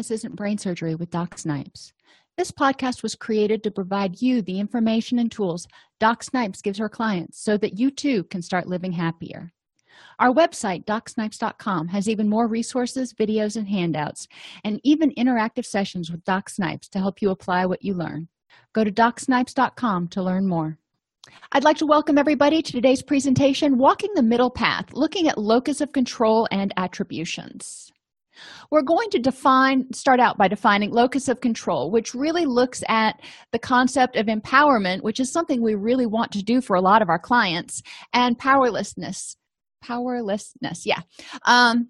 Happiness Isn't Brain Surgery with Doc Snipes. This podcast was created to provide you the information and tools Doc Snipes gives her clients so that you too can start living happier. Our website, docsnipes.com, has even more resources, videos, and handouts, and even interactive sessions with Doc Snipes to help you apply what you learn. Go to docsnipes.com to learn more. I'd like to welcome everybody to today's presentation Walking the Middle Path, looking at locus of control and attributions. We're going to define, start out by defining locus of control, which really looks at the concept of empowerment, which is something we really want to do for a lot of our clients, and powerlessness. Powerlessness, yeah. Um,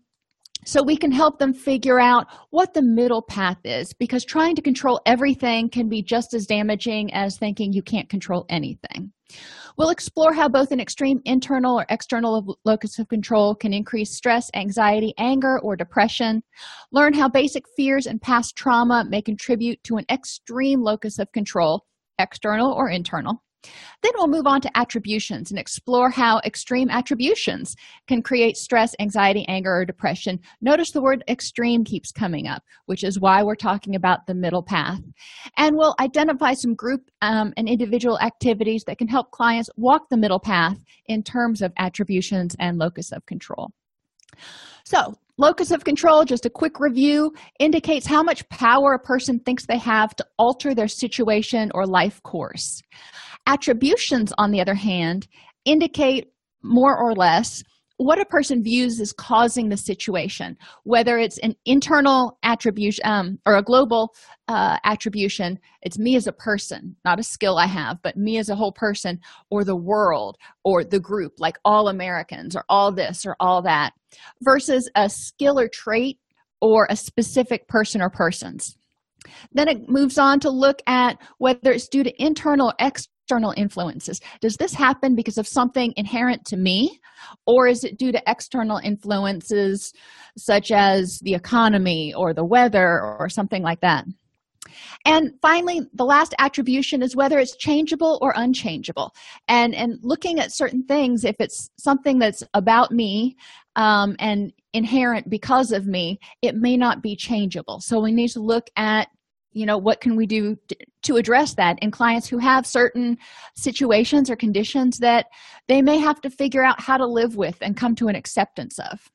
so we can help them figure out what the middle path is because trying to control everything can be just as damaging as thinking you can't control anything. We'll explore how both an extreme internal or external locus of control can increase stress, anxiety, anger, or depression. Learn how basic fears and past trauma may contribute to an extreme locus of control, external or internal. Then we'll move on to attributions and explore how extreme attributions can create stress, anxiety, anger, or depression. Notice the word extreme keeps coming up, which is why we're talking about the middle path. And we'll identify some group um, and individual activities that can help clients walk the middle path in terms of attributions and locus of control. So, locus of control, just a quick review, indicates how much power a person thinks they have to alter their situation or life course. Attributions, on the other hand, indicate more or less what a person views as causing the situation, whether it's an internal attribution um, or a global uh, attribution, it's me as a person, not a skill I have, but me as a whole person, or the world, or the group, like all Americans, or all this, or all that, versus a skill or trait or a specific person or persons. Then it moves on to look at whether it's due to internal or external external influences. Does this happen because of something inherent to me, or is it due to external influences such as the economy or the weather or something like that? And finally, the last attribution is whether it's changeable or unchangeable. And, and looking at certain things, if it's something that's about me um, and inherent because of me, it may not be changeable. So we need to look at you know what can we do to address that? In clients who have certain situations or conditions that they may have to figure out how to live with and come to an acceptance of.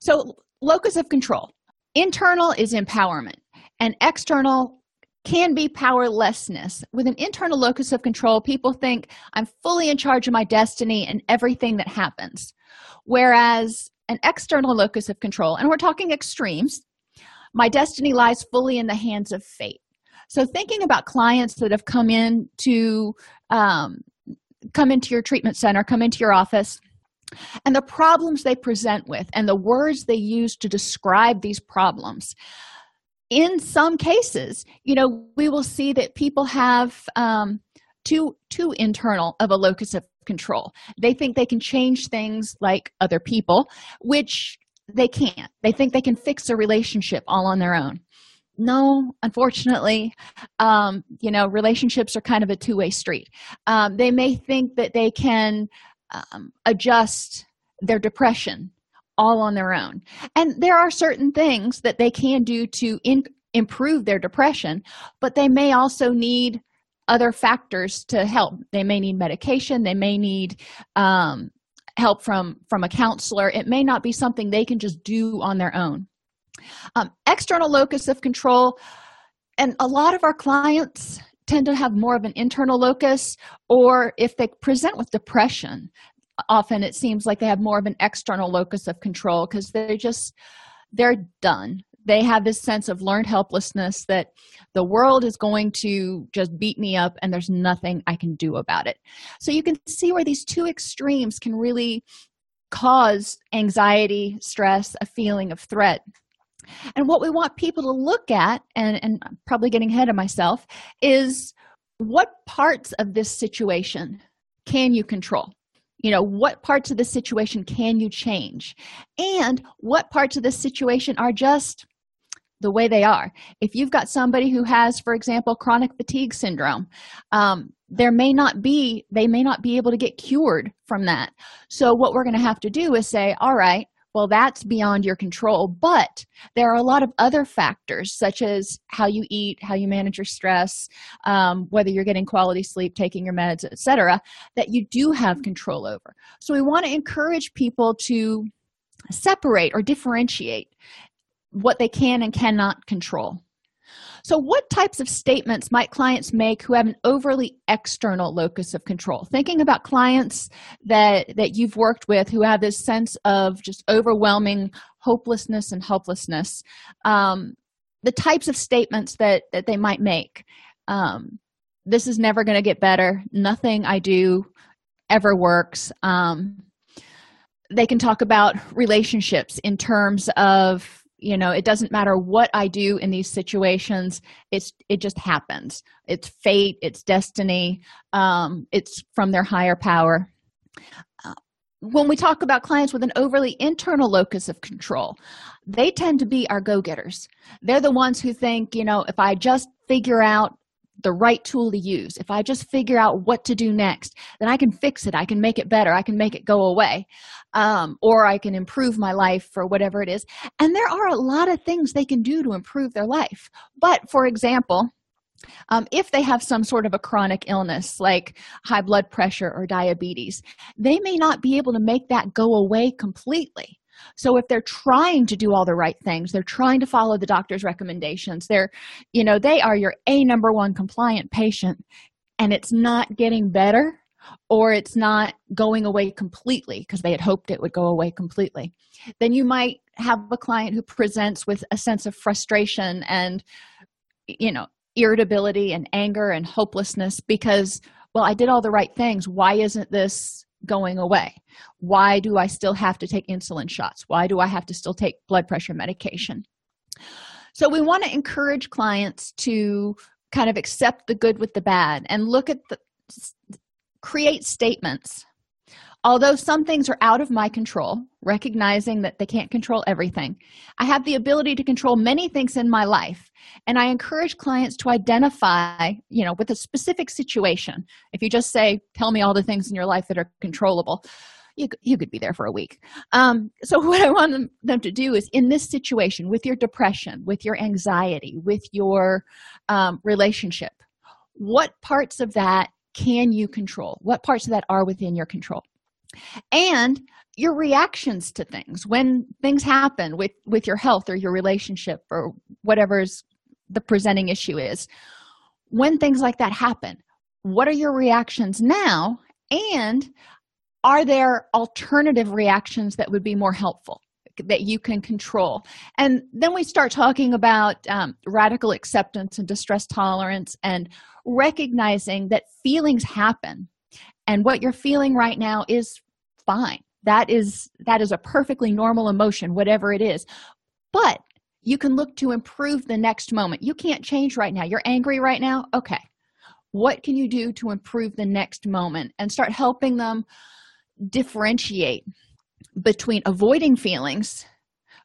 So locus of control. Internal is empowerment. And external can be powerlessness. With an internal locus of control people think i'm fully in charge of my destiny and everything that happens. Whereas an external locus of control and we're talking extremes my destiny lies fully in the hands of fate. So thinking about clients that have come in to um, come into your treatment center come into your office and the problems they present with and the words they use to describe these problems in some cases you know we will see that people have um, too too internal of a locus of control. They think they can change things like other people which they can't. They think they can fix a relationship all on their own. No unfortunately um, you know relationships are kind of a two-way street. Um, they may think that they can um, adjust their depression all on their own. And there are certain things that they can do to in- improve their depression but they may also need other factors to help. They may need medication. They may need um, help from from a counselor it may not be something they can just do on their own. Um, external locus of control and a lot of our clients tend to have more of an internal locus or if they present with depression often it seems like they have more of an external locus of control because they're just they're done they have this sense of learned helplessness that the world is going to just beat me up and there's nothing I can do about it. So you can see where these two extremes can really cause anxiety, stress, a feeling of threat. And what we want people to look at, and, and I'm probably getting ahead of myself, is what parts of this situation can you control? you know what parts of the situation can you change and what parts of the situation are just the way they are. If you've got somebody who has for example chronic fatigue syndrome um, there may not be they may not be able to get cured from that. So what we're going to have to do is say all right well that's beyond your control. But there are a lot of other factors such as how you eat how you manage your stress um, whether you're getting quality sleep taking your meds etc that you do have control over. So we want to encourage people to separate or differentiate what they can and cannot control so, what types of statements might clients make who have an overly external locus of control? Thinking about clients that that you've worked with who have this sense of just overwhelming hopelessness and helplessness, um, the types of statements that that they might make. Um, this is never going to get better. Nothing I do ever works. Um, they can talk about relationships in terms of you know it doesn't matter what i do in these situations it's it just happens. It's fate it's destiny um, it's from their higher power. Uh, when we talk about clients with an overly internal locus of control they tend to be our go-getters. They're the ones who think you know if i just figure out the right tool to use. If i just figure out what to do next then i can fix it. I can make it better. I can make it go away um, or i can improve my life for whatever it is. And there are a lot of things they can do to improve their life. But for example um, if they have some sort of a chronic illness like high blood pressure or diabetes they may not be able to make that go away completely so if they're trying to do all the right things they're trying to follow the doctor's recommendations they're you know they are your a number one compliant patient and it's not getting better or it's not going away completely because they had hoped it would go away completely then you might have a client who presents with a sense of frustration and you know irritability and anger and hopelessness because well i did all the right things. Why isn't this going away? Why do i still have to take insulin shots? Why do i have to still take blood pressure medication? So we want to encourage clients to kind of accept the good with the bad and look at the create statements Although some things are out of my control, recognizing that they can't control everything, I have the ability to control many things in my life. And I encourage clients to identify, you know, with a specific situation. If you just say, Tell me all the things in your life that are controllable, you, you could be there for a week. Um, so, what I want them, to do is in this situation, with your depression, with your anxiety, with your um, relationship, what parts of that can you control? What parts of that are within your control? And your reactions to things when things happen with with your health or your relationship or whatever's the presenting issue is when things like that happen what are your reactions now? And are there alternative reactions that would be more helpful that you can control? And then we start talking about um, radical acceptance and distress tolerance and recognizing that feelings happen and what you're feeling right now is fine. That is that is a perfectly normal emotion whatever it is. But you can look to improve the next moment. You can't change right now. You're angry right now? Okay. What can you do to improve the next moment and start helping them differentiate between avoiding feelings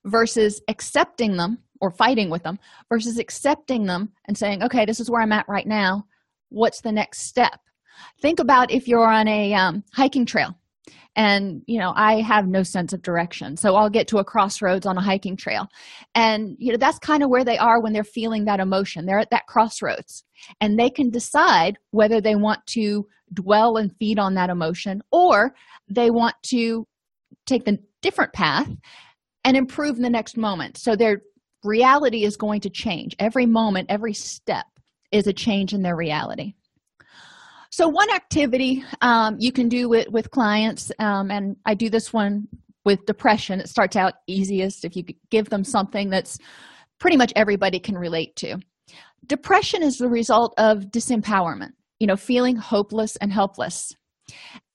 versus accepting them or fighting with them versus accepting them and saying okay this is where i'm at right now. What's the next step think about if you're on a um, hiking trail and you know i have no sense of direction so i'll get to a crossroads on a hiking trail. And you know that's kind of where they are when they're feeling that emotion. They're at that crossroads and they can decide whether they want to dwell and feed on that emotion or they want to take the different path and improve in the next moment. So their reality is going to change. Every moment every step is a change in their reality so one activity um, you can do with, with clients um, and i do this one with depression. It starts out easiest if you give them something that's pretty much everybody can relate to. Depression is the result of disempowerment you know feeling hopeless and helpless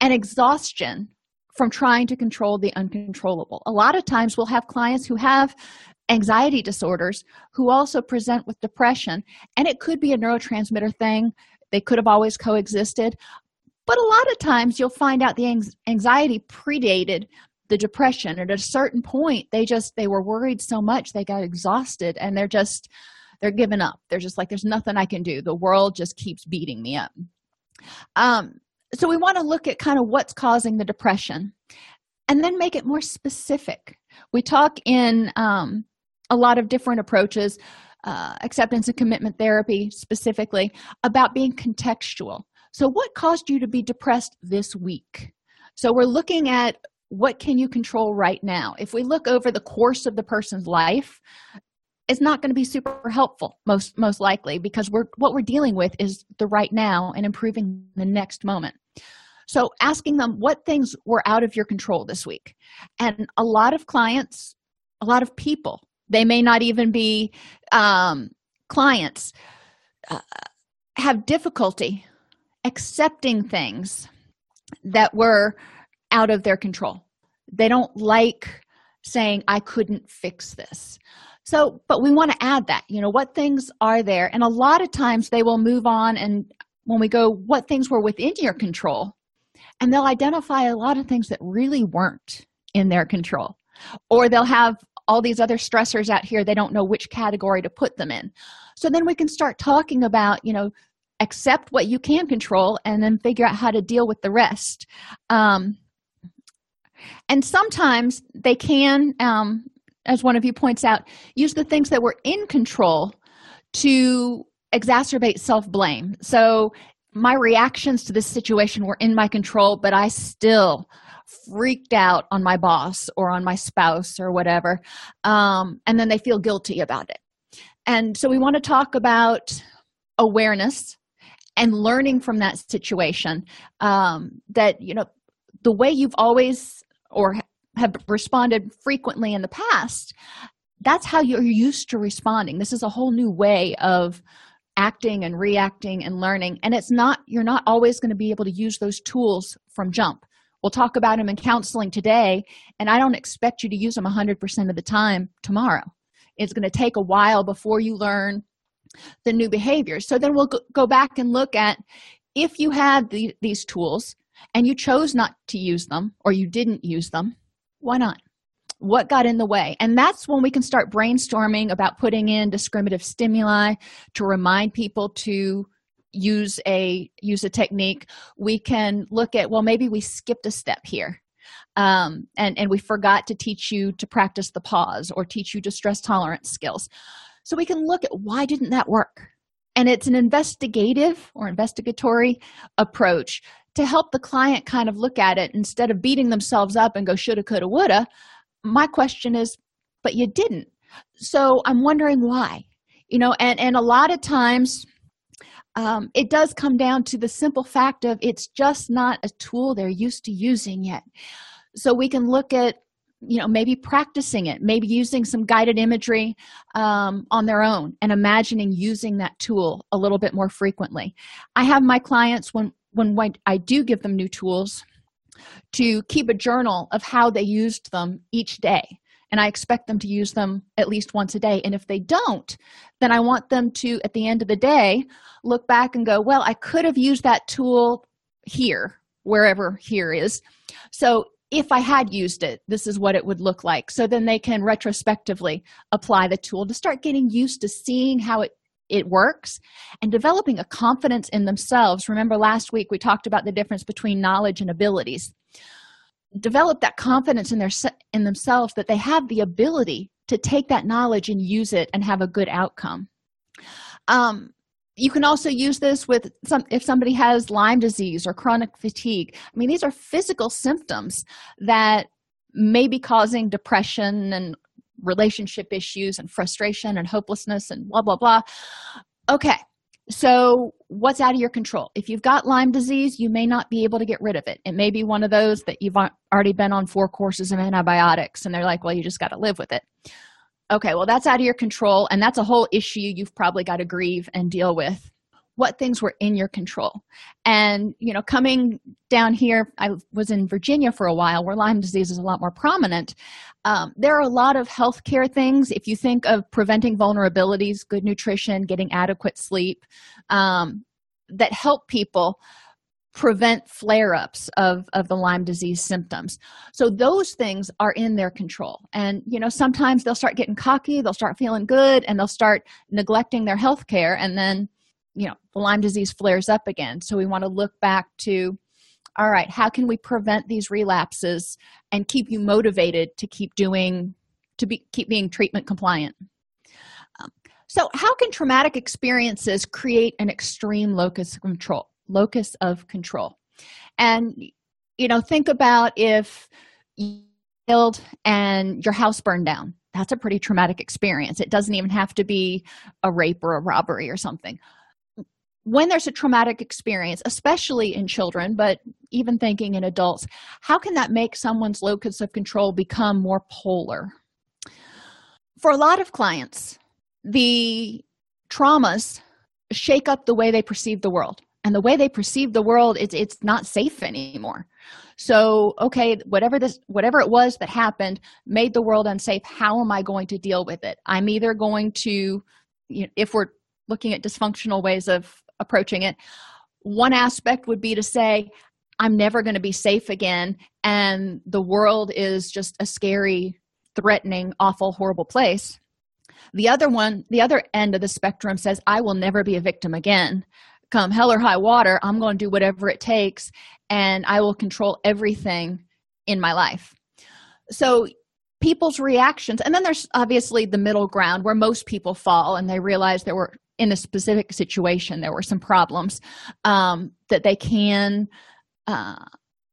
and exhaustion from trying to control the uncontrollable. A lot of times we'll have clients who have anxiety disorders who also present with depression and it could be a neurotransmitter thing they could have always coexisted. But a lot of times you'll find out the anxiety predated the depression and at a certain point they just they were worried so much they got exhausted and they're just they're giving up. They're just like there's nothing i can do. The world just keeps beating me up. Um so we want to look at kind of what's causing the depression and then make it more specific. We talk in um, a lot of different approaches uh, acceptance and commitment therapy specifically about being contextual. So what caused you to be depressed this week? So we're looking at what can you control right now? If we look over the course of the person's life it's not going to be super helpful most most likely because we're what we're dealing with is the right now and improving the next moment. So asking them what things were out of your control this week. And a lot of clients a lot of people they may not even be um, clients uh, have difficulty accepting things that were out of their control. They don't like saying i couldn't fix this. So but we want to add that you know what things are there? And a lot of times they will move on and when we go what things were within your control? And they'll identify a lot of things that really weren't in their control. Or they'll have all these other stressors out here they don't know which category to put them in. So then we can start talking about you know accept what you can control and then figure out how to deal with the rest. Um, and sometimes they can um, as one of you points out use the things that were in control to exacerbate self-blame. So my reactions to this situation were in my control but i still freaked out on my boss or on my spouse or whatever um, and then they feel guilty about it. And so we want to talk about awareness and learning from that situation um, that you know the way you've always or have responded frequently in the past that's how you're used to responding. This is a whole new way of acting and reacting and learning and it's not you're not always going to be able to use those tools from jump we'll talk about them in counseling today and i don't expect you to use them 100% of the time tomorrow. It's going to take a while before you learn the new behaviors so then we'll go back and look at if you had the, these tools and you chose not to use them or you didn't use them why not? What got in the way? And that's when we can start brainstorming about putting in discriminative stimuli to remind people to use a use a technique we can look at well maybe we skipped a step here um, and and we forgot to teach you to practice the pause or teach you distress tolerance skills. So we can look at why didn't that work? And it's an investigative or investigatory approach to help the client kind of look at it instead of beating themselves up and go shoulda coulda woulda. My question is but you didn't. So i'm wondering why you know and and a lot of times um, it does come down to the simple fact of it's just not a tool they're used to using yet. So we can look at you know maybe practicing it maybe using some guided imagery um, on their own and imagining using that tool a little bit more frequently. I have my clients when when i do give them new tools to keep a journal of how they used them each day and i expect them to use them at least once a day. And if they don't then i want them to at the end of the day look back and go well i could have used that tool here wherever here is. So if i had used it this is what it would look like. So then they can retrospectively apply the tool to start getting used to seeing how it it works and developing a confidence in themselves. Remember last week we talked about the difference between knowledge and abilities develop that confidence in their in themselves that they have the ability to take that knowledge and use it and have a good outcome. Um, you can also use this with some if somebody has lyme disease or chronic fatigue. I mean these are physical symptoms that may be causing depression and relationship issues and frustration and hopelessness and blah blah blah. Okay so what's out of your control? If you've got lyme disease you may not be able to get rid of it. It may be one of those that you've already been on four courses of antibiotics and they're like well you just got to live with it. Okay well that's out of your control and that's a whole issue you've probably got to grieve and deal with what things were in your control. And you know coming down here i was in virginia for a while where lyme disease is a lot more prominent. Um, there are a lot of healthcare things. If you think of preventing vulnerabilities good nutrition getting adequate sleep um, that help people prevent flare-ups of of the lyme disease symptoms. So those things are in their control. And you know sometimes they'll start getting cocky they'll start feeling good and they'll start neglecting their health care and then you know the lyme disease flares up again. So we want to look back to all right how can we prevent these relapses and keep you motivated to keep doing to be keep being treatment compliant? Um, so how can traumatic experiences create an extreme locus of control locus of control? And you know think about if you killed and your house burned down. That's a pretty traumatic experience. It doesn't even have to be a rape or a robbery or something when there's a traumatic experience especially in children but even thinking in adults how can that make someone's locus of control become more polar? For a lot of clients the traumas shake up the way they perceive the world. And the way they perceive the world it's it's not safe anymore. So okay whatever this whatever it was that happened made the world unsafe. How am i going to deal with it? I'm either going to you know, if we're looking at dysfunctional ways of approaching it. One aspect would be to say i'm never going to be safe again and the world is just a scary threatening awful horrible place. The other one the other end of the spectrum says i will never be a victim again. Come hell or high water i'm going to do whatever it takes and i will control everything in my life. So people's reactions and then there's obviously the middle ground where most people fall and they realize there were in a specific situation there were some problems um, that they can uh,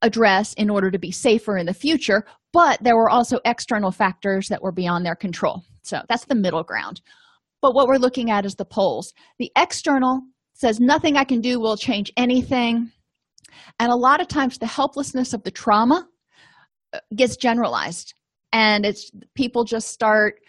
address in order to be safer in the future but there were also external factors that were beyond their control. So that's the middle ground. But what we're looking at is the poles the external says nothing i can do will change anything. And a lot of times the helplessness of the trauma uh, gets generalized. And it's people just start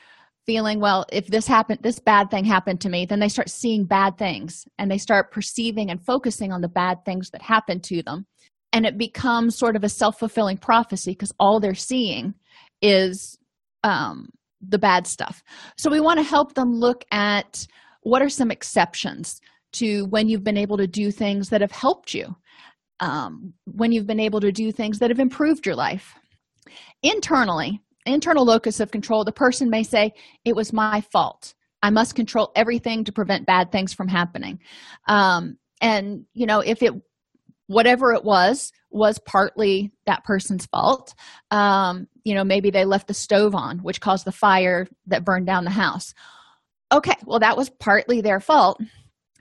feeling well if this happened this bad thing happened to me then they start seeing bad things and they start perceiving and focusing on the bad things that happened to them. And it becomes sort of a self-fulfilling prophecy because all they're seeing is um, the bad stuff. So we want to help them look at what are some exceptions to when you've been able to do things that have helped you um, when you've been able to do things that have improved your life. Internally internal locus of control the person may say it was my fault. I must control everything to prevent bad things from happening. Um, and you know if it whatever it was was partly that person's fault um, you know maybe they left the stove on which caused the fire that burned down the house. Okay well that was partly their fault.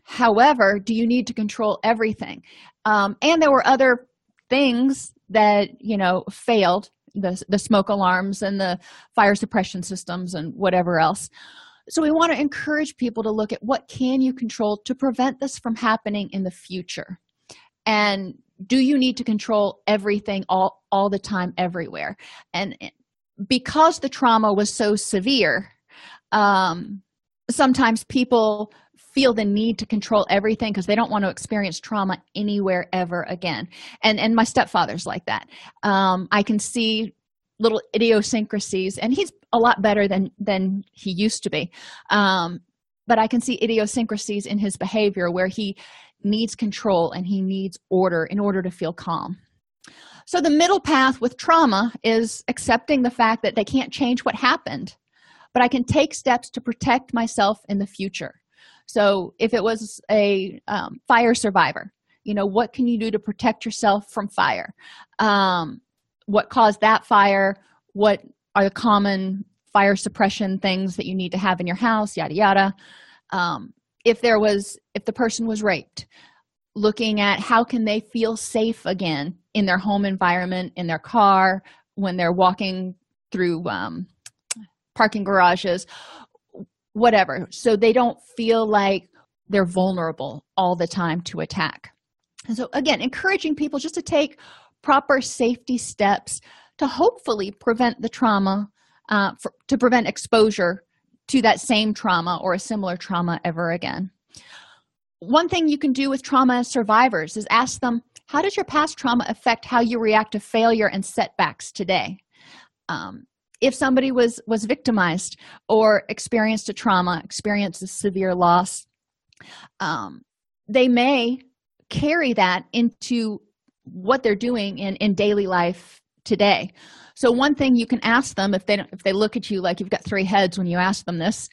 However do you need to control everything? Um, and there were other things that you know failed the, the smoke alarms and the fire suppression systems and whatever else. So we want to encourage people to look at what can you control to prevent this from happening in the future? And do you need to control everything all all the time everywhere? And because the trauma was so severe um sometimes people feel the need to control everything because they don't want to experience trauma anywhere ever again. And and my stepfather's like that. Um, i can see little idiosyncrasies and he's a lot better than than he used to be. Um, but i can see idiosyncrasies in his behavior where he needs control and he needs order in order to feel calm. So the middle path with trauma is accepting the fact that they can't change what happened but i can take steps to protect myself in the future so if it was a um, fire survivor you know what can you do to protect yourself from fire? Um, what caused that fire? What are the common fire suppression things that you need to have in your house? Yada yada. Um, if there was if the person was raped looking at how can they feel safe again in their home environment in their car when they're walking through um, parking garages whatever. So they don't feel like they're vulnerable all the time to attack. And so again encouraging people just to take proper safety steps to hopefully prevent the trauma uh, for, to prevent exposure to that same trauma or a similar trauma ever again. One thing you can do with trauma survivors is ask them how does your past trauma affect how you react to failure and setbacks today? Um, if somebody was was victimized or experienced a trauma experienced a severe loss um, they may carry that into what they're doing in in daily life today. So one thing you can ask them if they don't, if they look at you like you've got three heads when you ask them this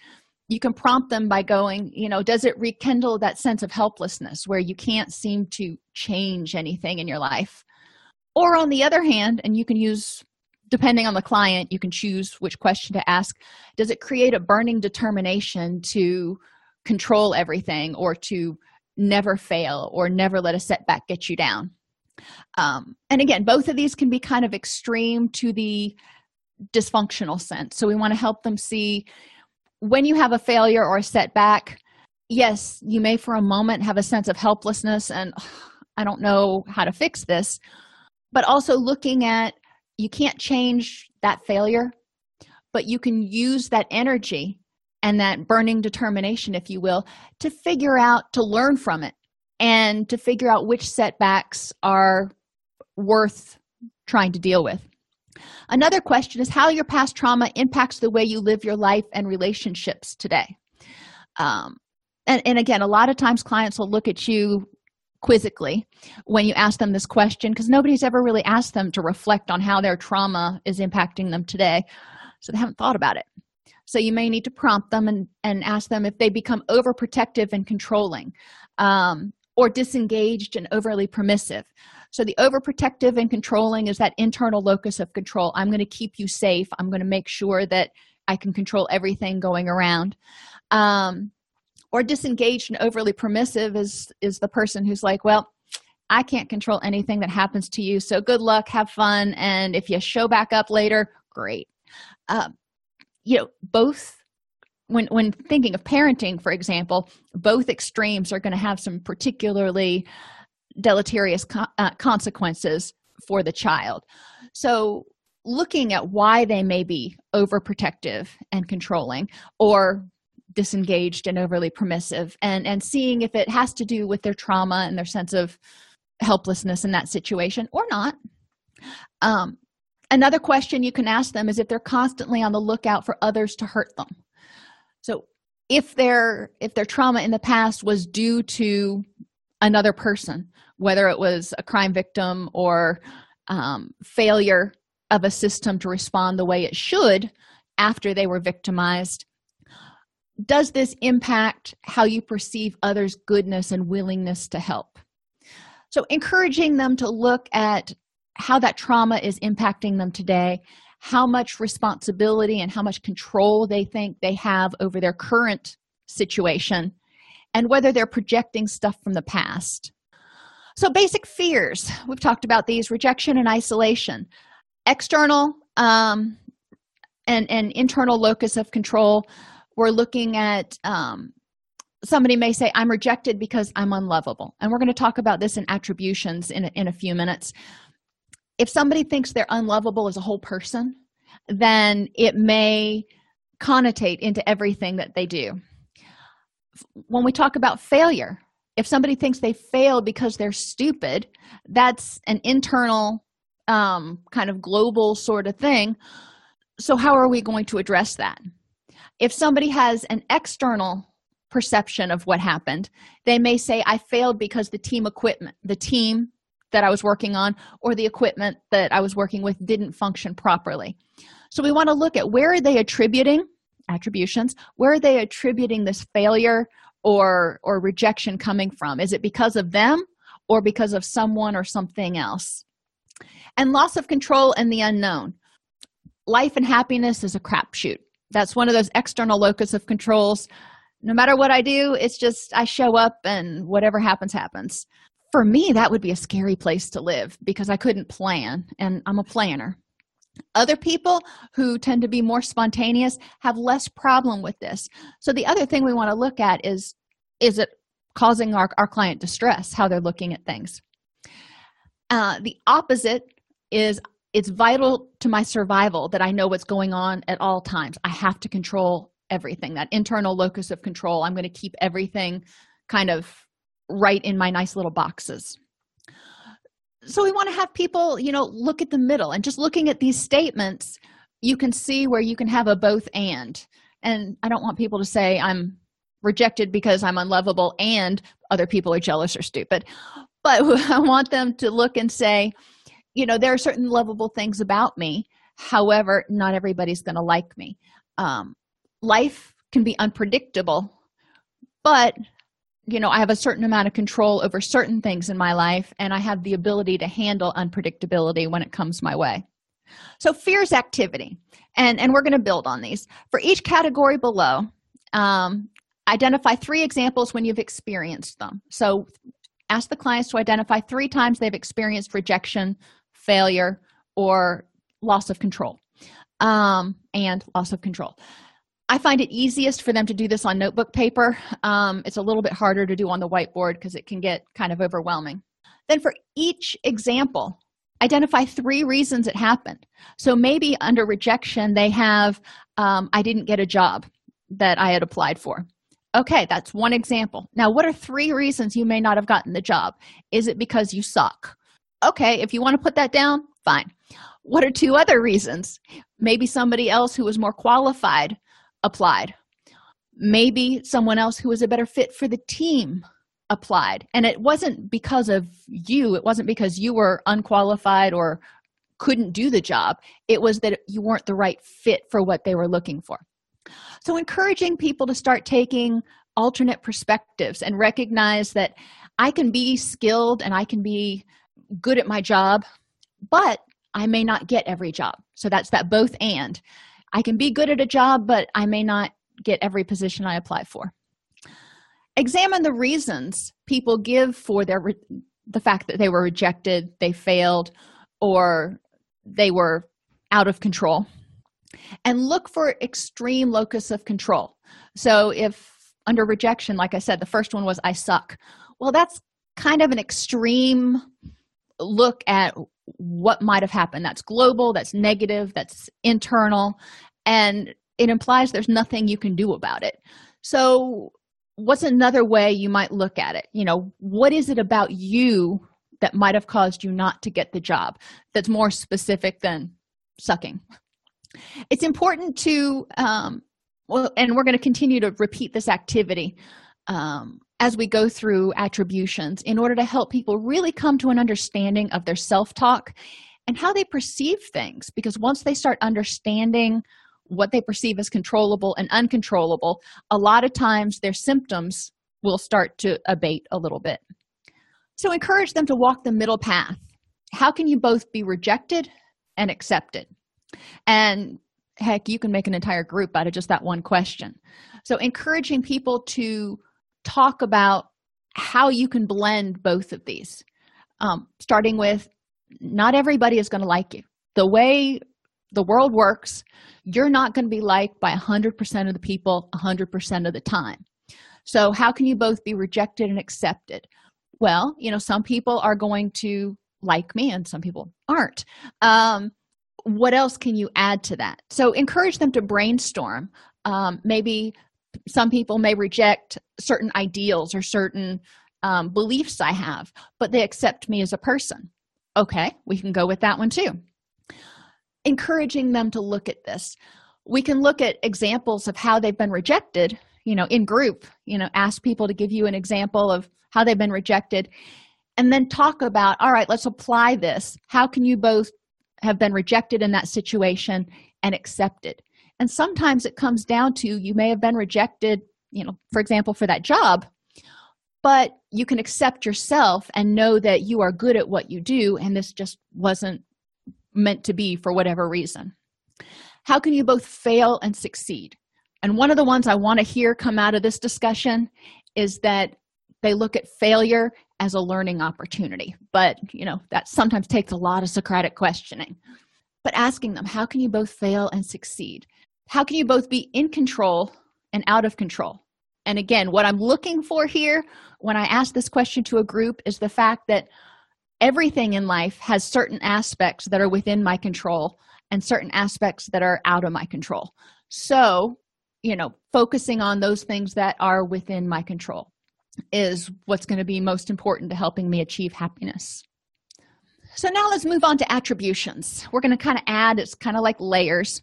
you can prompt them by going you know does it rekindle that sense of helplessness where you can't seem to change anything in your life? Or on the other hand and you can use depending on the client you can choose which question to ask. Does it create a burning determination to control everything or to never fail or never let a setback get you down? Um, and again both of these can be kind of extreme to the dysfunctional sense. So we want to help them see when you have a failure or a setback yes you may for a moment have a sense of helplessness and i don't know how to fix this but also looking at you can't change that failure but you can use that energy and that burning determination if you will to figure out to learn from it and to figure out which setbacks are worth trying to deal with. Another question is how your past trauma impacts the way you live your life and relationships today. Um, and, and again a lot of times clients will look at you quizzically when you ask them this question because nobody's ever really asked them to reflect on how their trauma is impacting them today. So they haven't thought about it. So you may need to prompt them and, and ask them if they become overprotective and controlling um, or disengaged and overly permissive. So the overprotective and controlling is that internal locus of control. I'm going to keep you safe. I'm going to make sure that i can control everything going around. Um, or disengaged and overly permissive is is the person who's like well i can't control anything that happens to you so good luck have fun and if you show back up later great. Um, you know both when when thinking of parenting for example both extremes are going to have some particularly deleterious co- uh, consequences for the child. So looking at why they may be overprotective and controlling or disengaged and overly permissive and and seeing if it has to do with their trauma and their sense of helplessness in that situation or not. Um, another question you can ask them is if they're constantly on the lookout for others to hurt them. So if their if their trauma in the past was due to another person whether it was a crime victim or um, failure of a system to respond the way it should after they were victimized does this impact how you perceive others goodness and willingness to help? So encouraging them to look at how that trauma is impacting them today how much responsibility and how much control they think they have over their current situation and whether they're projecting stuff from the past. So basic fears. We've talked about these rejection and isolation. External um, and and internal locus of control we're looking at um, somebody may say i'm rejected because i'm unlovable. And we're going to talk about this in attributions in a, in a few minutes. If somebody thinks they're unlovable as a whole person then it may connotate into everything that they do. When we talk about failure if somebody thinks they failed because they're stupid that's an internal um, kind of global sort of thing. So how are we going to address that if somebody has an external perception of what happened they may say i failed because the team equipment the team that i was working on or the equipment that i was working with didn't function properly. So we want to look at where are they attributing attributions? Where are they attributing this failure or or rejection coming from? Is it because of them or because of someone or something else? And loss of control and the unknown. Life and happiness is a crapshoot that's one of those external locus of controls. No matter what i do it's just i show up and whatever happens happens. For me that would be a scary place to live because i couldn't plan and i'm a planner. Other people who tend to be more spontaneous have less problem with this. So the other thing we want to look at is is it causing our, our client distress how they're looking at things? Uh, the opposite is it's vital to my survival that i know what's going on at all times. I have to control everything. That internal locus of control i'm going to keep everything kind of right in my nice little boxes. So we want to have people you know look at the middle and just looking at these statements you can see where you can have a both and. And i don't want people to say i'm rejected because i'm unlovable and other people are jealous or stupid but i want them to look and say you know there are certain lovable things about me. However not everybody's going to like me. Um, life can be unpredictable but you know i have a certain amount of control over certain things in my life and i have the ability to handle unpredictability when it comes my way. So fears activity and and we're going to build on these. For each category below um, identify three examples when you've experienced them. So ask the clients to identify three times they've experienced rejection failure or loss of control um, and loss of control I find it easiest for them to do this on notebook paper. Um, it's a little bit harder to do on the whiteboard because it can get kind of overwhelming. Then, for each example, identify three reasons it happened. So, maybe under rejection, they have, um, I didn't get a job that I had applied for. Okay, that's one example. Now, what are three reasons you may not have gotten the job? Is it because you suck? Okay, if you want to put that down, fine. What are two other reasons? Maybe somebody else who was more qualified applied maybe someone else who was a better fit for the team applied and it wasn't because of you it wasn't because you were unqualified or couldn't do the job it was that you weren't the right fit for what they were looking for so encouraging people to start taking alternate perspectives and recognize that i can be skilled and i can be good at my job but i may not get every job so that's that both and I can be good at a job, but I may not get every position I apply for. Examine the reasons people give for their re- the fact that they were rejected, they failed, or they were out of control. And look for extreme locus of control. So if under rejection, like I said, the first one was I suck. Well, that's kind of an extreme look at what might have happened. That's global, that's negative, that's internal, and it implies there's nothing you can do about it. So, what's another way you might look at it? You know, what is it about you that might have caused you not to get the job that's more specific than sucking? It's important to, um, well, and we're going to continue to repeat this activity um, as we go through attributions in order to help people really come to an understanding of their self talk and how they perceive things. Because once they start understanding what they perceive as controllable and uncontrollable, a lot of times their symptoms will start to abate a little bit. So encourage them to walk the middle path. How can you both be rejected and accepted? And heck, you can make an entire group out of just that one question. So encouraging people to talk about how you can blend both of these. Um, starting with not everybody is going to like you. The way the world works you're not going to be liked by 100% of the people 100% of the time. So how can you both be rejected and accepted? Well you know some people are going to like me and some people aren't. Um, what else can you add to that? So encourage them to brainstorm. Um, maybe some people may reject certain ideals or certain um, beliefs I have, but they accept me as a person. Okay, we can go with that one too. Encouraging them to look at this. We can look at examples of how they've been rejected, you know, in group, you know, ask people to give you an example of how they've been rejected, and then talk about, all right, let's apply this. How can you both have been rejected in that situation and accepted? And sometimes it comes down to you may have been rejected you know for example for that job but you can accept yourself and know that you are good at what you do and this just wasn't meant to be for whatever reason. How can you both fail and succeed? And one of the ones i want to hear come out of this discussion is that they look at failure as a learning opportunity but you know that sometimes takes a lot of socratic questioning. But asking them how can you both fail and succeed how can you both be in control and out of control? And again what i'm looking for here when i ask this question to a group is the fact that everything in life has certain aspects that are within my control and certain aspects that are out of my control. So you know focusing on those things that are within my control is what's going to be most important to helping me achieve happiness. So now let's move on to attributions. We're going to kind of add it's kind of like layers.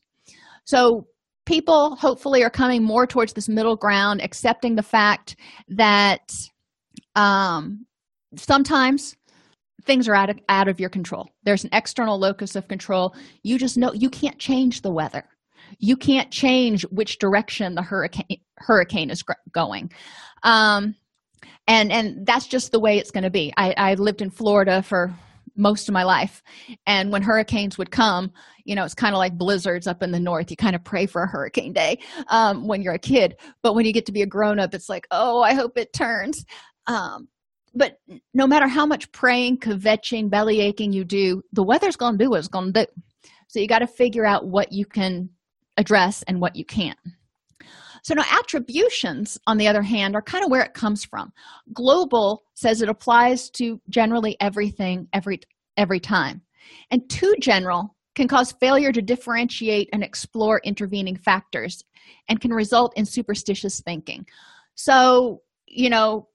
So people hopefully are coming more towards this middle ground accepting the fact that um, sometimes things are out of, out of your control. There's an external locus of control. You just know you can't change the weather. You can't change which direction the hurricane hurricane is going. Um, and and that's just the way it's going to be. I, I lived in florida for most of my life. And when hurricanes would come you know it's kind of like blizzards up in the north. You kind of pray for a hurricane day um, when you're a kid. But when you get to be a grown-up it's like oh i hope it turns. Um, but no matter how much praying kvetching belly aching you do the weather's going to do what it's going to do. So you got to figure out what you can address and what you can't so now attributions on the other hand are kind of where it comes from. Global says it applies to generally everything every every time. And too general can cause failure to differentiate and explore intervening factors and can result in superstitious thinking. So you know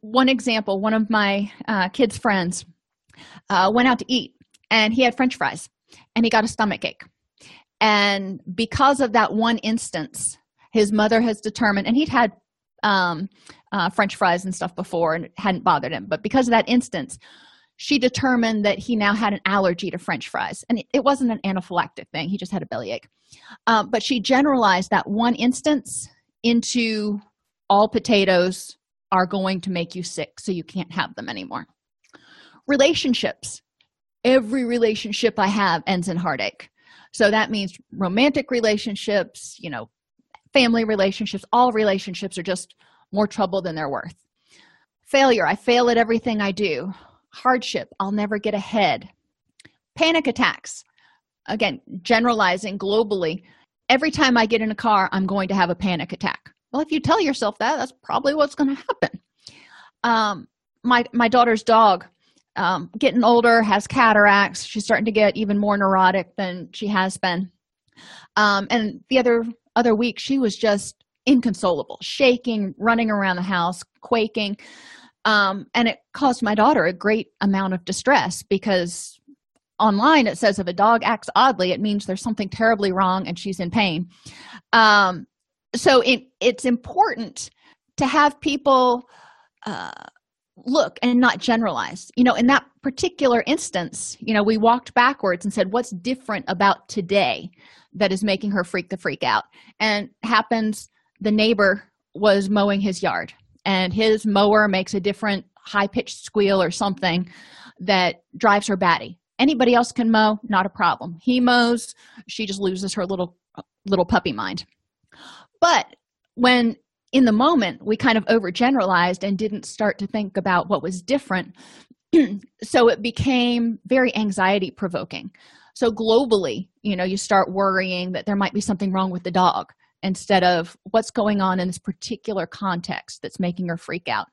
one example one of my uh, kids friends uh, went out to eat and he had french fries and he got a stomach ache and because of that one instance his mother has determined and he'd had um, uh, french fries and stuff before and it hadn't bothered him. But because of that instance she determined that he now had an allergy to french fries. And it, it wasn't an anaphylactic thing. He just had a bellyache. Um, but she generalized that one instance into all potatoes are going to make you sick so you can't have them anymore. Relationships. Every relationship i have ends in heartache. So that means romantic relationships you know family relationships all relationships are just more trouble than they're worth. Failure i fail at everything i do. Hardship i'll never get ahead. Panic attacks again generalizing globally every time i get in a car i'm going to have a panic attack. Well if you tell yourself that that's probably what's going to happen. Um, my my daughter's dog um, getting older has cataracts. She's starting to get even more neurotic than she has been. Um, and the other other week she was just inconsolable shaking running around the house quaking. Um, and it caused my daughter a great amount of distress because online it says if a dog acts oddly it means there's something terribly wrong and she's in pain. Um, so it, it's important to have people uh, look and not generalize. You know in that particular instance you know we walked backwards and said what's different about today that is making her freak the freak out? And happens the neighbor was mowing his yard and his mower makes a different high-pitched squeal or something that drives her batty. Anybody else can mow not a problem. He mows she just loses her little little puppy mind. But when in the moment we kind of overgeneralized and didn't start to think about what was different. So it became very anxiety provoking. So globally you know you start worrying that there might be something wrong with the dog instead of what's going on in this particular context that's making her freak out.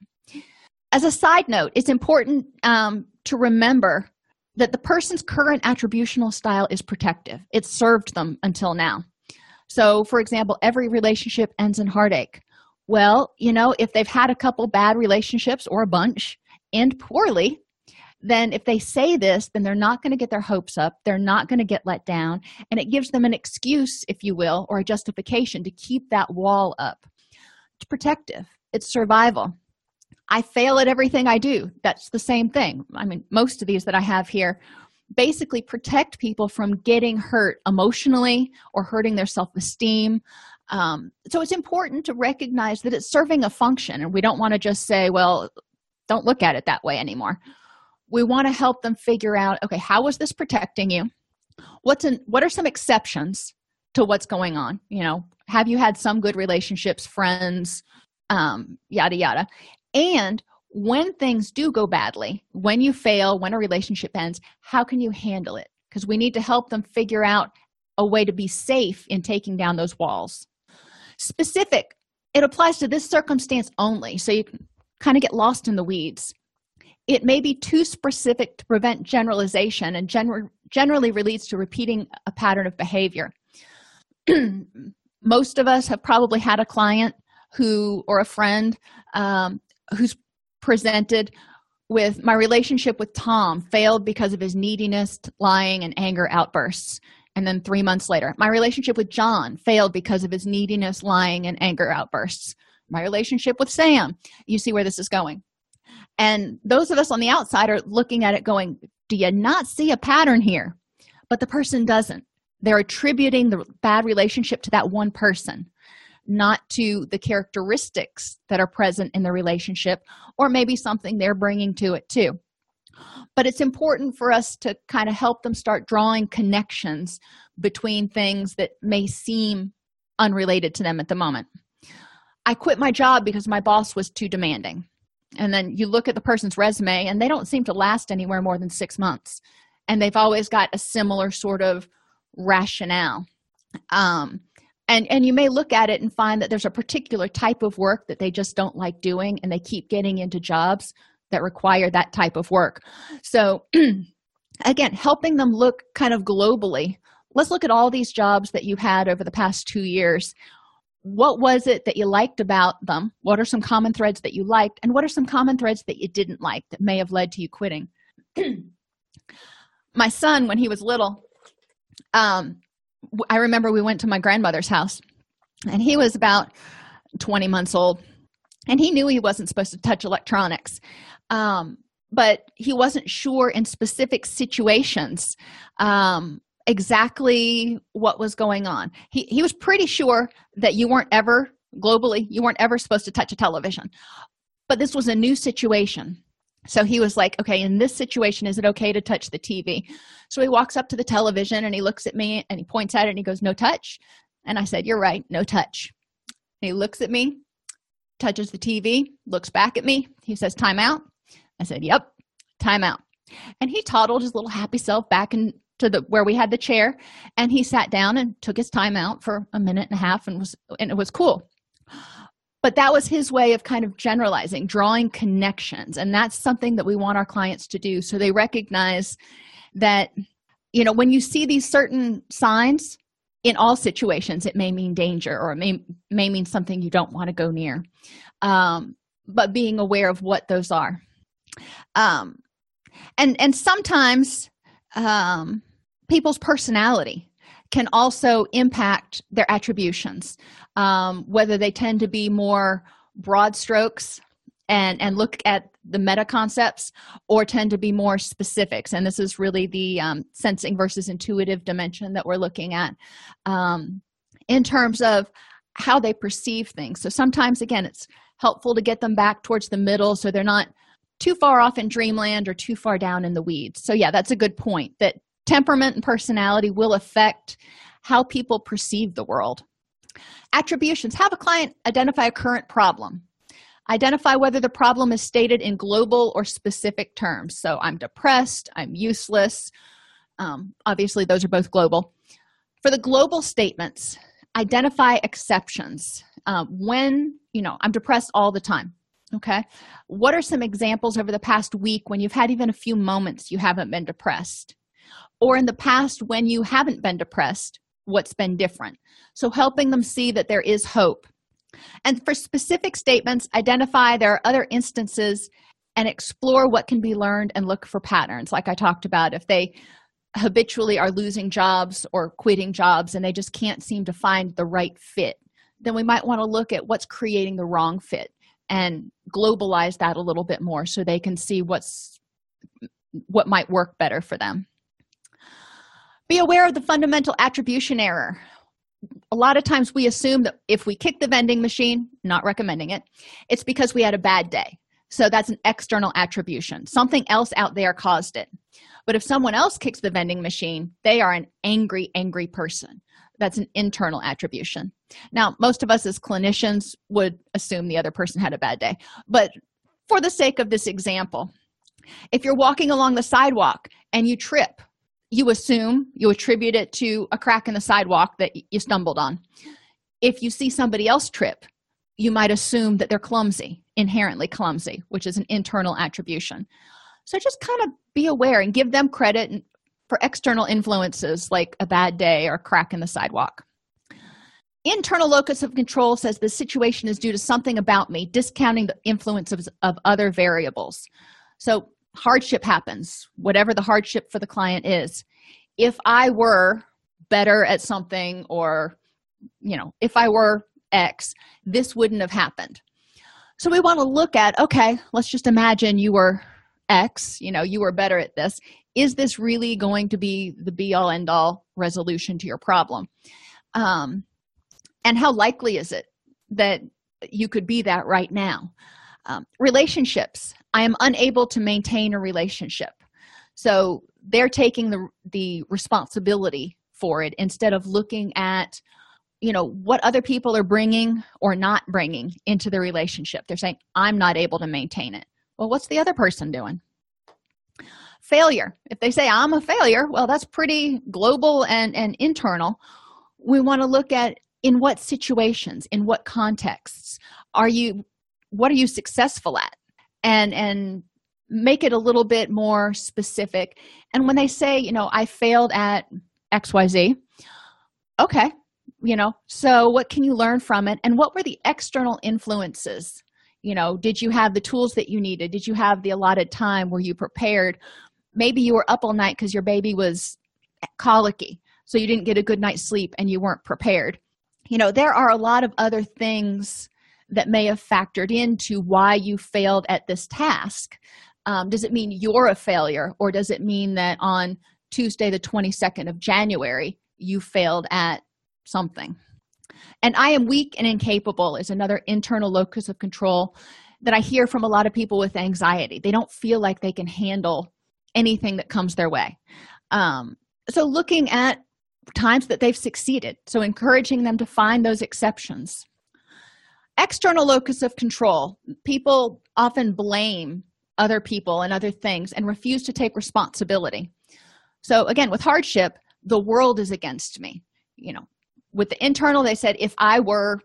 As a side note it's important um, to remember that the person's current attributional style is protective. It served them until now. So for example every relationship ends in heartache well you know if they've had a couple bad relationships or a bunch end poorly then if they say this then they're not going to get their hopes up they're not going to get let down and it gives them an excuse if you will or a justification to keep that wall up. It's protective it's survival. I fail at everything i do that's the same thing. I mean most of these that i have here basically protect people from getting hurt emotionally or hurting their self-esteem um, so it's important to recognize that it's serving a function and we don't want to just say well don't look at it that way anymore. We want to help them figure out okay how was this protecting you? What's in what are some exceptions to what's going on? You know have you had some good relationships friends? Um yada yada. And when things do go badly when you fail when a relationship ends how can you handle it? Because we need to help them figure out a way to be safe in taking down those walls specific it applies to this circumstance only so you can kind of get lost in the weeds. It may be too specific to prevent generalization and gen- generally leads to repeating a pattern of behavior. Most of us have probably had a client who or a friend um, who's presented with my relationship with tom failed because of his neediness lying and anger outbursts and then three months later my relationship with john failed because of his neediness lying and anger outbursts. My relationship with sam you see where this is going. And those of us on the outside are looking at it going do you not see a pattern here? But the person doesn't. They're attributing the bad relationship to that one person not to the characteristics that are present in the relationship or maybe something they're bringing to it too but it's important for us to kind of help them start drawing connections between things that may seem unrelated to them at the moment. I quit my job because my boss was too demanding. And then you look at the person's resume and they don't seem to last anywhere more than six months. And they've always got a similar sort of rationale. Um, and and you may look at it and find that there's a particular type of work that they just don't like doing and they keep getting into jobs that require that type of work. So again helping them look kind of globally. Let's look at all these jobs that you had over the past two years. What was it that you liked about them? What are some common threads that you liked? And what are some common threads that you didn't like that may have led to you quitting? My son when he was little um i remember we went to my grandmother's house and he was about 20 months old and he knew he wasn't supposed to touch electronics um, but he wasn't sure in specific situations um, exactly what was going on. He, he was pretty sure that you weren't ever globally you weren't ever supposed to touch a television. But this was a new situation. So he was like okay in this situation is it okay to touch the tv so he walks up to the television and he looks at me and he points at it and he goes no touch. And i said you're right no touch. And he looks at me touches the tv looks back at me. He says time out i said yep time out. And he toddled his little happy self back into the where we had the chair and he sat down and took his time out for a minute and a half and was and it was cool. But that was his way of kind of generalizing drawing connections and that's something that we want our clients to do. So they recognize that you know when you see these certain signs in all situations it may mean danger or it may may mean something you don't want to go near. Um, but being aware of what those are um, and and sometimes um, people's personality can also impact their attributions um, whether they tend to be more broad strokes and and look at the meta concepts or tend to be more specifics. And this is really the um, sensing versus intuitive dimension that we're looking at um, in terms of how they perceive things. So sometimes again it's helpful to get them back towards the middle so they're not too far off in dreamland or too far down in the weeds. So yeah that's a good point that temperament and personality will affect how people perceive the world. Attributions. Have a client identify a current problem. Identify whether the problem is stated in global or specific terms. So i'm depressed i'm useless. Um, obviously those are both global. For the global statements identify exceptions. Um, when you know i'm depressed all the time okay. What are some examples over the past week when you've had even a few moments you haven't been depressed? Or in the past when you haven't been depressed what's been different? So helping them see that there is hope. And for specific statements identify there are other instances and explore what can be learned and look for patterns. Like i talked about if they habitually are losing jobs or quitting jobs and they just can't seem to find the right fit then we might want to look at what's creating the wrong fit and globalize that a little bit more so they can see what's what might work better for them. Be aware of the fundamental attribution error. A lot of times we assume that if we kick the vending machine not recommending it it's because we had a bad day. So that's an external attribution. Something else out there caused it. But if someone else kicks the vending machine they are an angry angry person that's an internal attribution. Now most of us as clinicians would assume the other person had a bad day. But for the sake of this example if you're walking along the sidewalk and you trip you assume you attribute it to a crack in the sidewalk that you stumbled on. If you see somebody else trip you might assume that they're clumsy inherently clumsy which is an internal attribution. So just kind of be aware and give them credit for external influences like a bad day or a crack in the sidewalk. Internal locus of control says the situation is due to something about me discounting the influence of, of other variables. So hardship happens whatever the hardship for the client is. If i were better at something or you know if i were x this wouldn't have happened. So we want to look at okay let's just imagine you were x you know you were better at this is this really going to be the be all end all resolution to your problem? Um, and how likely is it that you could be that right now? Um, relationships. I am unable to maintain a relationship. So they're taking the the responsibility for it instead of looking at you know what other people are bringing or not bringing into the relationship. They're saying i'm not able to maintain it. Well what's the other person doing failure. If they say i'm a failure well that's pretty global and and internal. We want to look at in what situations in what contexts are you what are you successful at? And and make it a little bit more specific. And when they say you know i failed at xyz okay you know so what can you learn from it? And what were the external influences? You know did you have the tools that you needed? Did you have the allotted time? Were you prepared maybe you were up all night because your baby was colicky so you didn't get a good night's sleep and you weren't prepared. You know there are a lot of other things that may have factored into why you failed at this task. Um, does it mean you're a failure or does it mean that on tuesday the 22nd of january you failed at something? And i am weak and incapable is another internal locus of control that i hear from a lot of people with anxiety. They don't feel like they can handle anything that comes their way. Um, so looking at times that they've succeeded so encouraging them to find those exceptions. External locus of control. People often blame other people and other things and refuse to take responsibility. So again with hardship the world is against me. You know with the internal they said if i were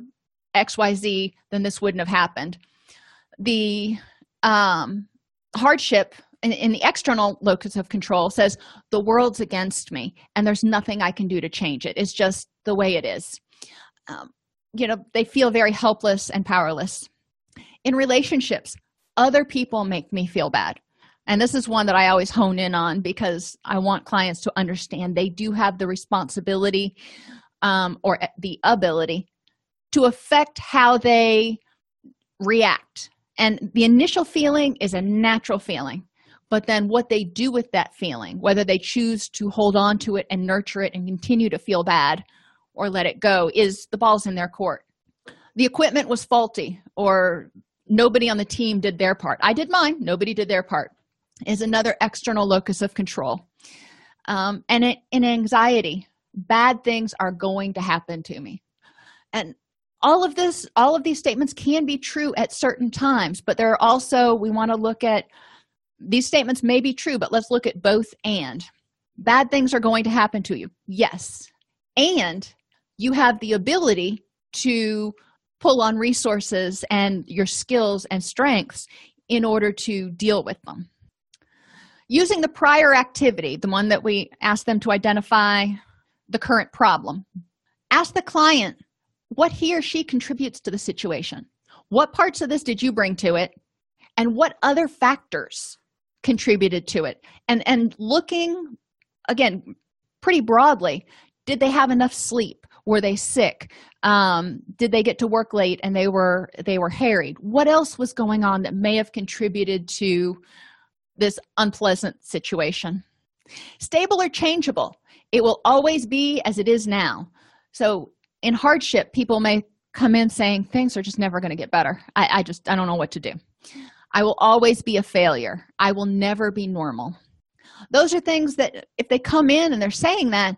xyz then this wouldn't have happened. The um hardship in, in, the external locus of control says the world's against me and there's nothing i can do to change it. It's just the way it is. Um, you know they feel very helpless and powerless. In relationships other people make me feel bad. And this is one that i always hone in on because i want clients to understand they do have the responsibility um, or the ability to affect how they react. And the initial feeling is a natural feeling but then what they do with that feeling whether they choose to hold on to it and nurture it and continue to feel bad or let it go is the ball's in their court. The equipment was faulty or nobody on the team did their part. I did mine. Nobody did their part. Is another external locus of control. Um, and it, in anxiety. Bad things are going to happen to me. And all of this all of these statements can be true at certain times but there are also we want to look at these statements may be true but let's look at both and. Bad things are going to happen to you. Yes. And you have the ability to pull on resources and your skills and strengths in order to deal with them. Using the prior activity the one that we asked them to identify the current problem. Ask the client what he or she contributes to the situation. What parts of this did you bring to it? And what other factors contributed to it. And and looking again pretty broadly did they have enough sleep? Were they sick? Um, did they get to work late and they were they were harried? What else was going on that may have contributed to this unpleasant situation? Stable or changeable it will always be as it is now. So in hardship people may come in saying things are just never going to get better. I, I just i don't know what to do i will always be a failure. I will never be normal. Those are things that if they come in and they're saying that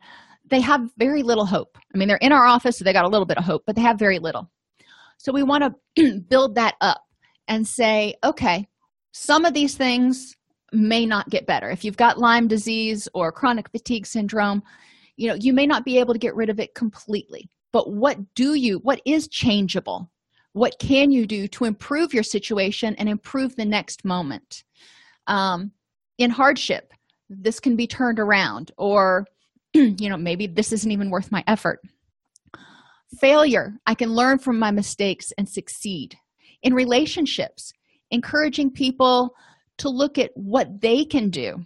they have very little hope. I mean they're in our office so they got a little bit of hope but they have very little. So we want to build that up and say okay some of these things may not get better. If you've got lyme disease or chronic fatigue syndrome you know you may not be able to get rid of it completely. But what do you what is changeable what can you do to improve your situation and improve the next moment? Um, in hardship this can be turned around or you know maybe this isn't even worth my effort. Failure i can learn from my mistakes and succeed. In relationships encouraging people to look at what they can do.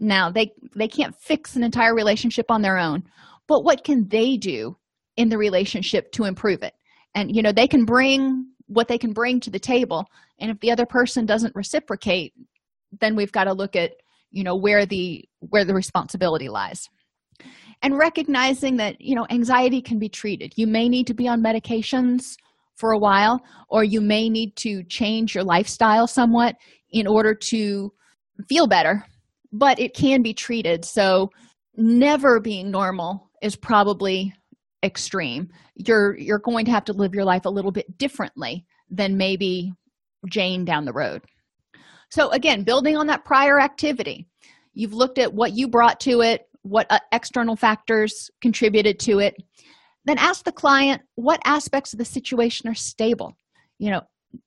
Now they they can't fix an entire relationship on their own but what can they do in the relationship to improve it and you know they can bring what they can bring to the table. And if the other person doesn't reciprocate then we've got to look at you know where the where the responsibility lies. And recognizing that you know anxiety can be treated. You may need to be on medications for a while or you may need to change your lifestyle somewhat in order to feel better. But it can be treated. So never being normal is probably extreme you're you're going to have to live your life a little bit differently than maybe jane down the road. So again building on that prior activity you've looked at what you brought to it what uh, external factors contributed to it. Then ask the client what aspects of the situation are stable you know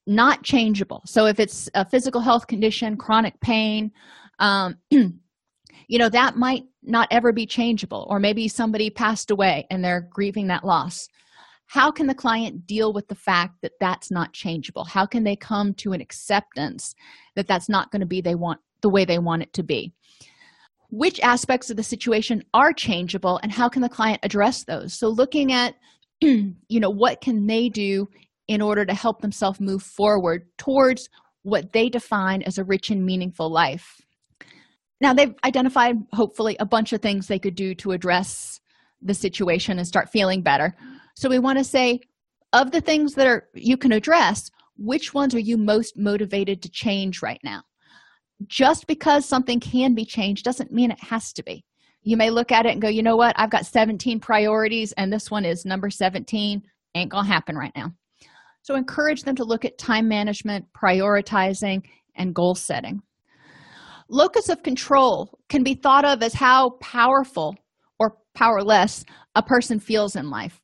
not changeable. So if it's a physical health condition chronic pain um, you know that might not ever be changeable or maybe somebody passed away and they're grieving that loss. How can the client deal with the fact that that's not changeable? How can they come to an acceptance that that's not going to be they want the way they want it to be? Which aspects of the situation are changeable and how can the client address those? So looking at you know what can they do in order to help themselves move forward towards what they define as a rich and meaningful life now they've identified hopefully a bunch of things they could do to address the situation and start feeling better. So we want to say of the things that are you can address which ones are you most motivated to change right now? Just because something can be changed doesn't mean it has to be. You may look at it and go you know what? I've got 17 priorities and this one is number 17 ain't gonna happen right now. So encourage them to look at time management prioritizing and goal setting locus of control can be thought of as how powerful or powerless a person feels in life.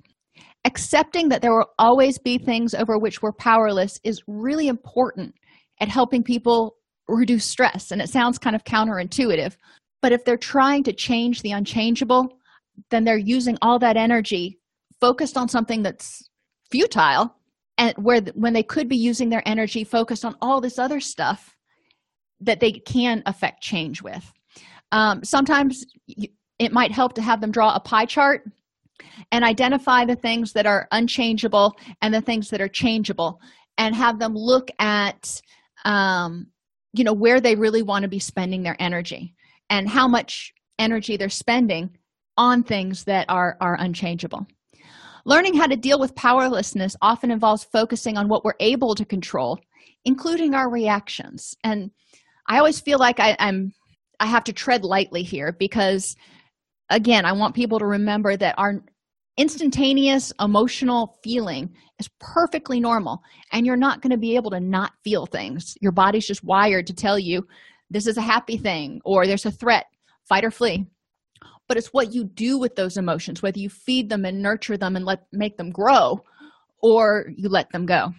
Accepting that there will always be things over which we're powerless is really important at helping people reduce stress and it sounds kind of counterintuitive but if they're trying to change the unchangeable then they're using all that energy focused on something that's futile and where when they could be using their energy focused on all this other stuff that they can affect change with. Um, sometimes it might help to have them draw a pie chart and identify the things that are unchangeable and the things that are changeable and have them look at um, you know where they really want to be spending their energy and how much energy they're spending on things that are are unchangeable. Learning how to deal with powerlessness often involves focusing on what we're able to control including our reactions. And i always feel like I, i'm i have to tread lightly here because again i want people to remember that our instantaneous emotional feeling is perfectly normal and you're not going to be able to not feel things. Your body's just wired to tell you this is a happy thing or there's a threat fight or flee. But it's what you do with those emotions whether you feed them and nurture them and let make them grow or you let them go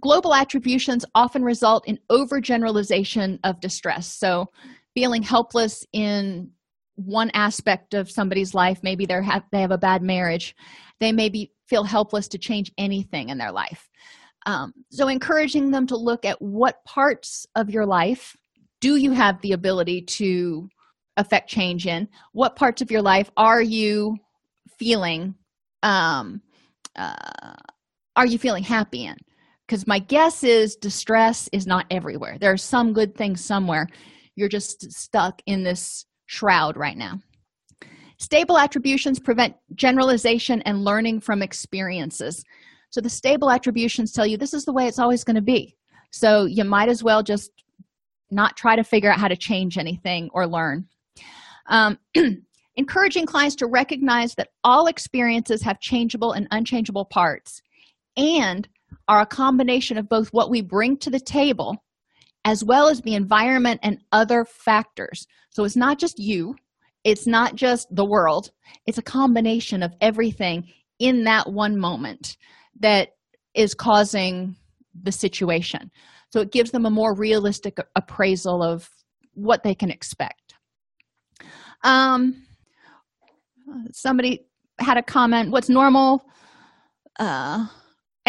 global attributions often result in overgeneralization of distress. So feeling helpless in one aspect of somebody's life maybe they're have they have a bad marriage they maybe feel helpless to change anything in their life. Um, so encouraging them to look at what parts of your life do you have the ability to affect change in? What parts of your life are you feeling um, uh, are you feeling happy in because my guess is distress is not everywhere. There are some good things somewhere. You're just stuck in this shroud right now. Stable attributions prevent generalization and learning from experiences. So the stable attributions tell you this is the way it's always going to be. So you might as well just not try to figure out how to change anything or learn. Um, encouraging clients to recognize that all experiences have changeable and unchangeable parts. And are a combination of both what we bring to the table as well as the environment and other factors. So it's not just you. It's not just the world. It's a combination of everything in that one moment that is causing the situation. So it gives them a more realistic appraisal of what they can expect. Um somebody had a comment what's normal? Uh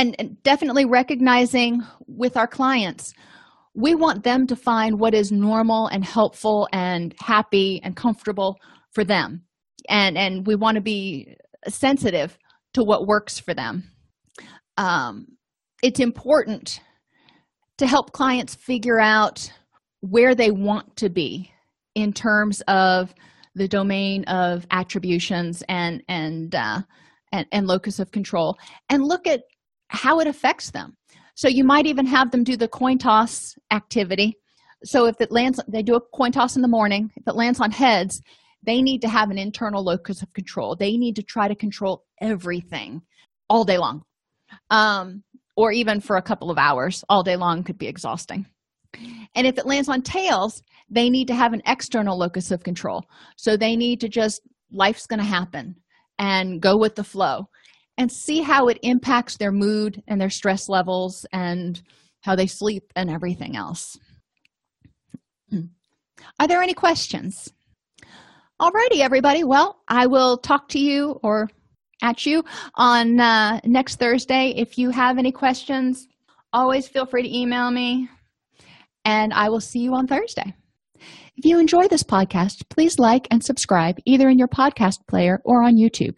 and, and definitely recognizing with our clients we want them to find what is normal and helpful and happy and comfortable for them. And and we want to be sensitive to what works for them. Um, it's important to help clients figure out where they want to be in terms of the domain of attributions and and uh, and, and locus of control. And look at how it affects them. So you might even have them do the coin toss activity. So if it lands they do a coin toss in the morning if it lands on heads they need to have an internal locus of control. They need to try to control everything all day long um, or even for a couple of hours all day long could be exhausting. And if it lands on tails they need to have an external locus of control. So they need to just life's going to happen and go with the flow and see how it impacts their mood and their stress levels and how they sleep and everything else. Are there any questions? Alrighty everybody. Well i will talk to you or at you on uh, next thursday. If you have any questions always feel free to email me and i will see you on thursday. If you enjoy this podcast please like and subscribe either in your podcast player or on youtube